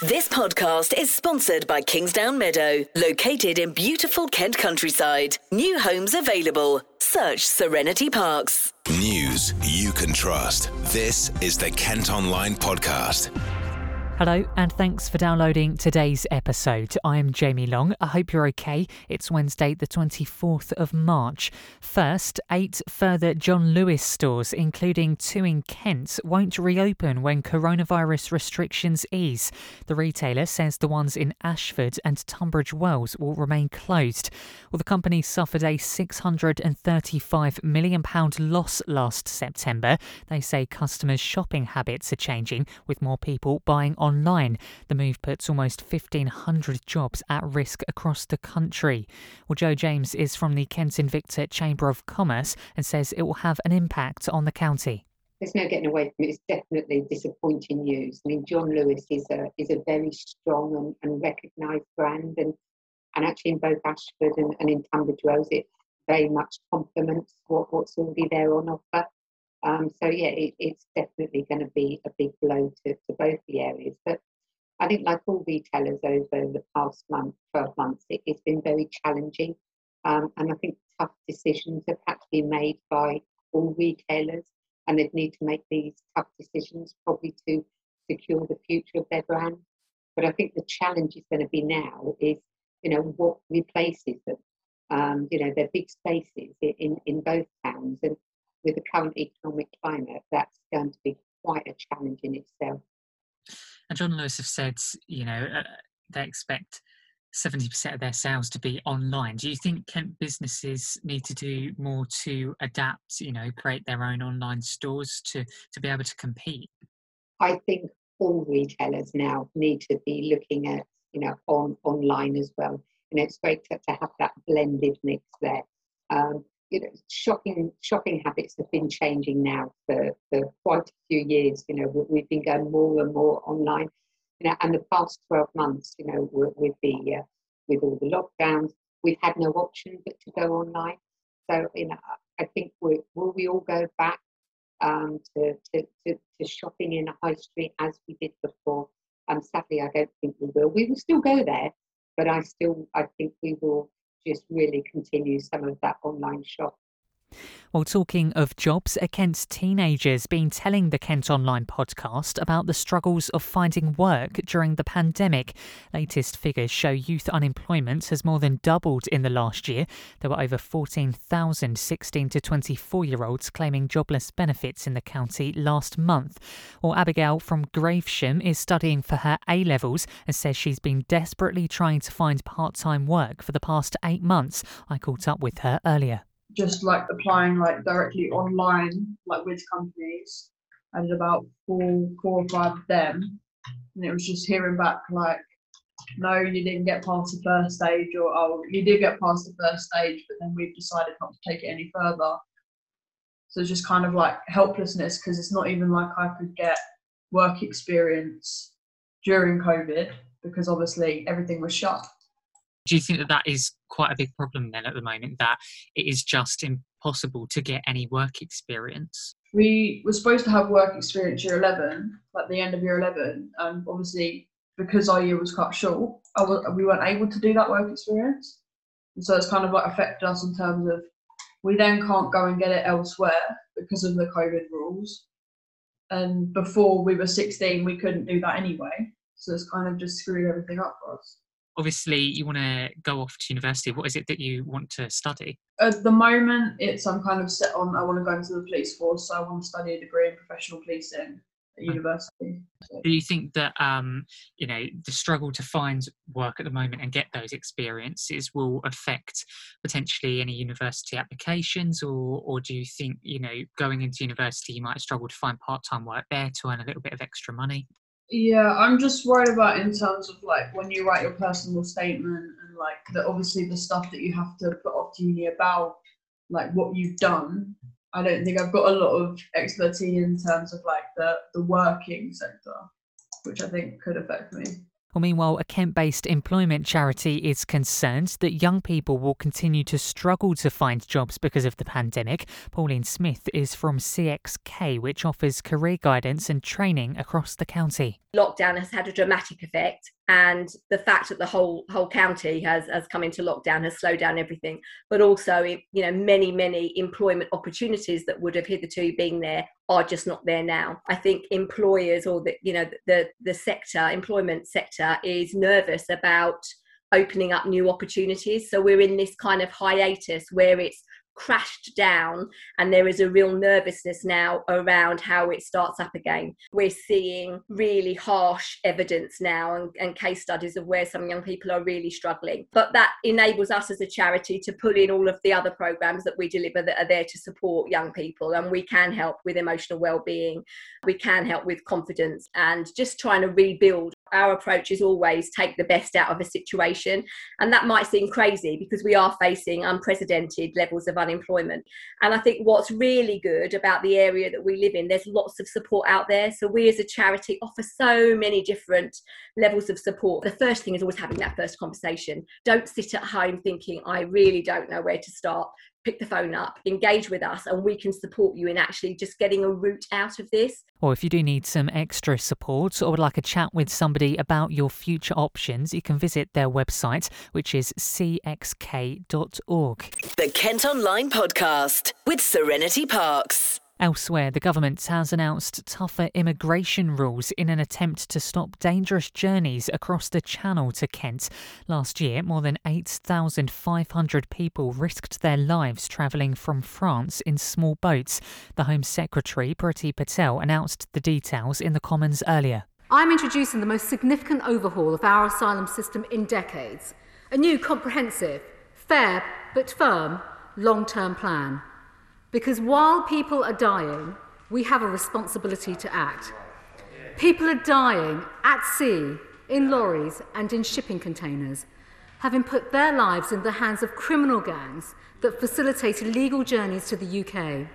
This podcast is sponsored by Kingsdown Meadow, located in beautiful Kent countryside. New homes available. Search Serenity Parks. News you can trust. This is the Kent Online Podcast. Hello, and thanks for downloading today's episode. I'm Jamie Long. I hope you're okay. It's Wednesday, the 24th of March. First, eight further John Lewis stores, including two in Kent, won't reopen when coronavirus restrictions ease. The retailer says the ones in Ashford and Tunbridge Wells will remain closed. Well, the company suffered a £635 million loss last September. They say customers' shopping habits are changing, with more people buying on online. The move puts almost 1,500 jobs at risk across the country. Well, Joe James is from the Kent Invicta Chamber of Commerce and says it will have an impact on the county. There's no getting away from it. It's definitely disappointing news. I mean, John Lewis is a is a very strong and, and recognised brand, and and actually in both Ashford and, and in Tunbridge Wells, it very much complements what, what's already there on offer. Um, so yeah, it, it's definitely going to be a big blow to, to both the areas. But I think, like all retailers over the past month, 12 months, it, has been very challenging. Um, and I think tough decisions have had to be made by all retailers, and they need to make these tough decisions probably to secure the future of their brand. But I think the challenge is going to be now is, you know, what replaces them. Um, you know, they're big spaces in, in both towns, and with the current economic climate, that's going to be quite a challenge in itself. And John Lewis have said, you know, uh, they expect 70% of their sales to be online. Do you think Kent businesses need to do more to adapt, you know, create their own online stores to, to be able to compete? I think all retailers now need to be looking at, you know, on online as well. And it's great to, to have that blended mix there. Um, you know, shopping shopping habits have been changing now for, for quite a few years. You know, we've been going more and more online. You know, and the past 12 months, you know, with the uh, with all the lockdowns, we've had no option but to go online. So, you know, I think we will we all go back um, to, to, to, to, shopping in a high street as we did before. Um, sadly, I don't think we will. We will still go there, but I still I think we will just really continue some of that online shop. Well, talking of jobs, a Kent's teenagers been telling the Kent Online podcast about the struggles of finding work during the pandemic. Latest figures show youth unemployment has more than doubled in the last year. There were over 14,000 16 to 24 year olds claiming jobless benefits in the county last month. Well, Abigail from Gravesham is studying for her A levels and says she's been desperately trying to find part time work for the past eight months. I caught up with her earlier just like applying like directly online, like with companies. I did about four, four or five of them, and it was just hearing back like, no, you didn't get past the first stage, or oh, you did get past the first stage, but then we've decided not to take it any further. So it's just kind of like helplessness because it's not even like I could get work experience during COVID because obviously everything was shut do you think that that is quite a big problem then at the moment that it is just impossible to get any work experience? We were supposed to have work experience year 11 at the end of year 11 and obviously because our year was cut short was, we weren't able to do that work experience. And so it's kind of like affected us in terms of we then can't go and get it elsewhere because of the covid rules. And before we were 16 we couldn't do that anyway. So it's kind of just screwed everything up for us obviously you want to go off to university. What is it that you want to study? At the moment it's i'm kind of set on i want to go into the police force so i want to study a degree in professional policing at university. So. do you think that um, you know the struggle to find work at the moment and get those experiences will affect potentially any university applications? Or or do you think you know going into university you might struggle to find part-time work there to earn a little bit of extra money yeah, I'm just worried about in terms of like when you write your personal statement and like that obviously the stuff that you have to put off to uni about like what you've done. I don't think I've got a lot of expertise in terms of like the the working sector, which I think could affect me. Well, meanwhile, a Kent based employment charity is concerned that young people will continue to struggle to find jobs because of the pandemic. Pauline Smith is from CXK, which offers career guidance and training across the county. Lockdown has had a dramatic effect and the fact that the whole whole county has has come into lockdown has slowed down everything but also you know many many employment opportunities that would have hitherto been there are just not there now. I think employers or the you know the the sector employment sector is nervous about opening up new opportunities. So we're in this kind of hiatus where it's crashed down and there is a real nervousness now around how it starts up again. We're seeing really harsh evidence now and, and, case studies of where some young people are really struggling. But that enables us as a charity to pull in all of the other programs that we deliver that are there to support young people and we can help with emotional well-being, we can help with confidence and just trying to rebuild our approach is always take the best out of a situation. And that might seem crazy because we are facing unprecedented levels of unemployment. And I think what's really good about the area that we live in, there's lots of support out there. So we as a charity offer so many different levels of support. The first thing is always having that first conversation. Don't sit at home thinking, I really don't know where to start pick the phone up, engage with us, and we can support you in actually just getting a route out of this. Or if you do need some extra support or would like a chat with somebody about your future options, you can visit their website, which is cxk.org. The Kent Online Podcast with Serenity Parks. Elsewhere, the government has announced tougher immigration rules in an attempt to stop dangerous journeys across the Channel to Kent. Last year, more than 8,500 people risked their lives travelling from France in small boats. The Home Secretary, Priti Patel, announced the details in the Commons earlier. I'm introducing the most significant overhaul of our asylum system in decades. A new comprehensive, fair but firm long term plan. Because while people are dying, we have a responsibility to act. People are dying at sea, in lorries, and in shipping containers, having put their lives in the hands of criminal gangs that facilitate illegal journeys to the UK.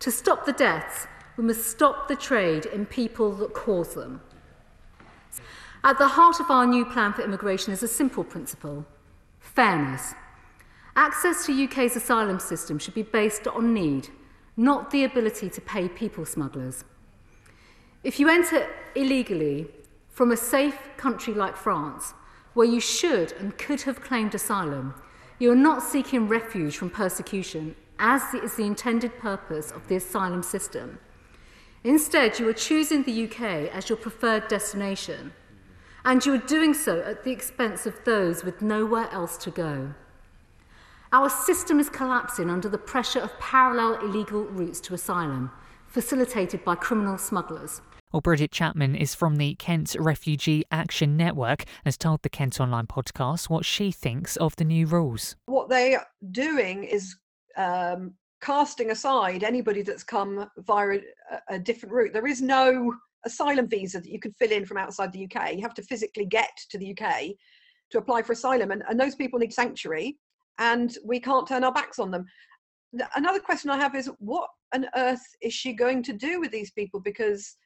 To stop the deaths, we must stop the trade in people that cause them. At the heart of our new plan for immigration is a simple principle fairness. Access to UK's asylum system should be based on need, not the ability to pay people smugglers. If you enter illegally from a safe country like France, where you should and could have claimed asylum, you are not seeking refuge from persecution, as is the intended purpose of the asylum system. Instead, you are choosing the UK as your preferred destination, and you are doing so at the expense of those with nowhere else to go. Our system is collapsing under the pressure of parallel illegal routes to asylum, facilitated by criminal smugglers. Well, Bridget Chapman is from the Kent Refugee Action Network and has told the Kent Online podcast what she thinks of the new rules. What they are doing is um, casting aside anybody that's come via a, a different route. There is no asylum visa that you can fill in from outside the UK. You have to physically get to the UK to apply for asylum, and, and those people need sanctuary and we can't turn our backs on them. Another question I have is what on earth is she going to do with these people? Because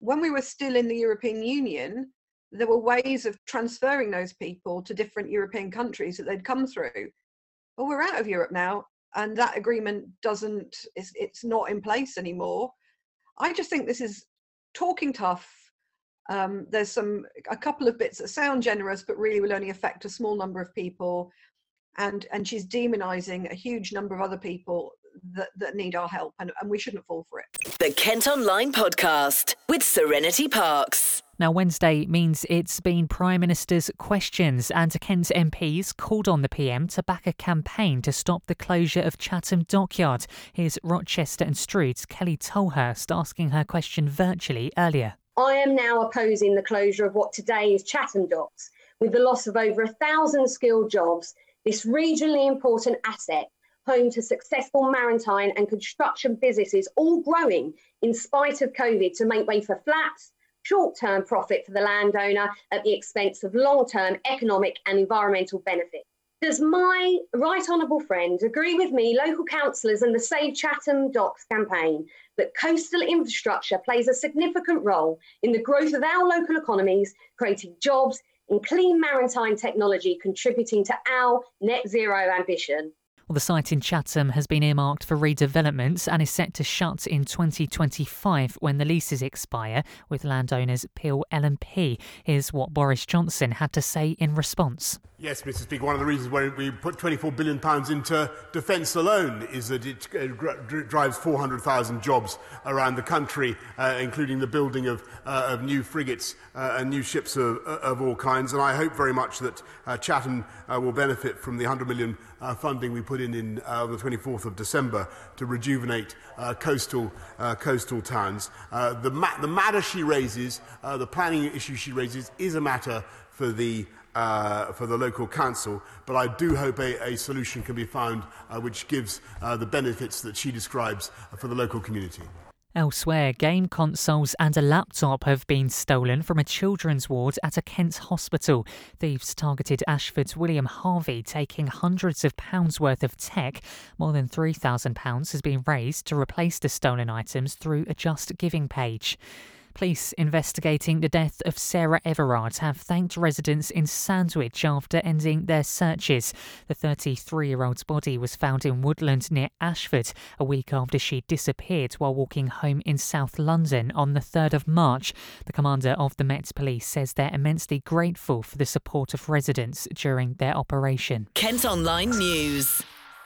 when we were still in the European Union, there were ways of transferring those people to different European countries that they'd come through. Well, we're out of Europe now, and that agreement doesn't, it's, it's not in place anymore. I just think this is talking tough. Um, there's some a couple of bits that sound generous, but really will only affect a small number of people and and she's demonizing a huge number of other people that, that need our help and, and we shouldn't fall for it the kent online podcast with serenity parks now, Wednesday means it's been Prime Minister's questions, and Kent MPs called on the PM to back a campaign to stop the closure of Chatham Dockyard. Here's Rochester and Stroud's Kelly Tolhurst asking her question virtually earlier. I am now opposing the closure of what today is Chatham Docks, with the loss of over a thousand skilled jobs this regionally important asset, home to successful maritime and construction businesses, all growing in spite of COVID to make way for flats, short term profit for the landowner at the expense of long term economic and environmental benefit. Does my right honourable friend agree with me, local councillors, and the Save Chatham Docks campaign that coastal infrastructure plays a significant role in the growth of our local economies, creating jobs in clean maritime technology, contributing to our net zero ambition? Well, the site in Chatham has been earmarked for redevelopment and is set to shut in 2025 when the leases expire with landowners Peel L&P. Here's what Boris Johnson had to say in response. Yes, Mr. Speaker, one of the reasons why we put £24 billion into defence alone is that it uh, drives 400,000 jobs around the country, uh, including the building of, uh, of new frigates uh, and new ships of, uh, of, all kinds. And I hope very much that Chatham will benefit from the £100 million funding we put in in the 24th of December to rejuvenate coastal, coastal towns. the, ma- the matter she raises, the planning issue she raises, is a matter for the uh, for the local council, but I do hope a, a solution can be found uh, which gives uh, the benefits that she describes for the local community. Elsewhere, game consoles and a laptop have been stolen from a children's ward at a Kent hospital. Thieves targeted Ashford's William Harvey, taking hundreds of pounds worth of tech. More than £3,000 has been raised to replace the stolen items through a Just Giving page. Police investigating the death of Sarah Everard have thanked residents in Sandwich after ending their searches. The 33 year old's body was found in woodland near Ashford a week after she disappeared while walking home in South London on the 3rd of March. The commander of the Met Police says they're immensely grateful for the support of residents during their operation. Kent Online News.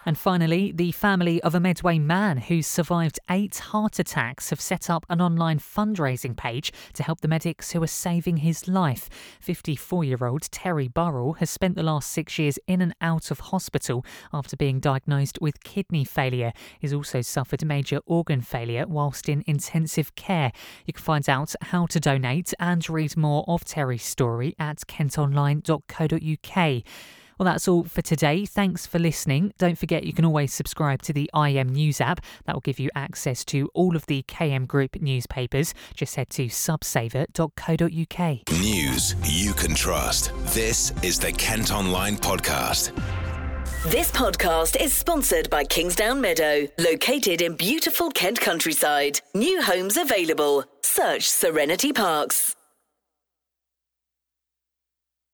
And finally, the family of a Medway man who survived eight heart attacks have set up an online fundraising page to help the medics who are saving his life. 54 year old Terry Burrell has spent the last six years in and out of hospital after being diagnosed with kidney failure. He's also suffered major organ failure whilst in intensive care. You can find out how to donate and read more of Terry's story at kentonline.co.uk. Well, that's all for today. Thanks for listening. Don't forget you can always subscribe to the KM News app. That will give you access to all of the KM Group newspapers. Just head to subsaver.co.uk. News you can trust. This is the Kent Online Podcast. This podcast is sponsored by Kingsdown Meadow, located in beautiful Kent countryside. New homes available. Search Serenity Parks.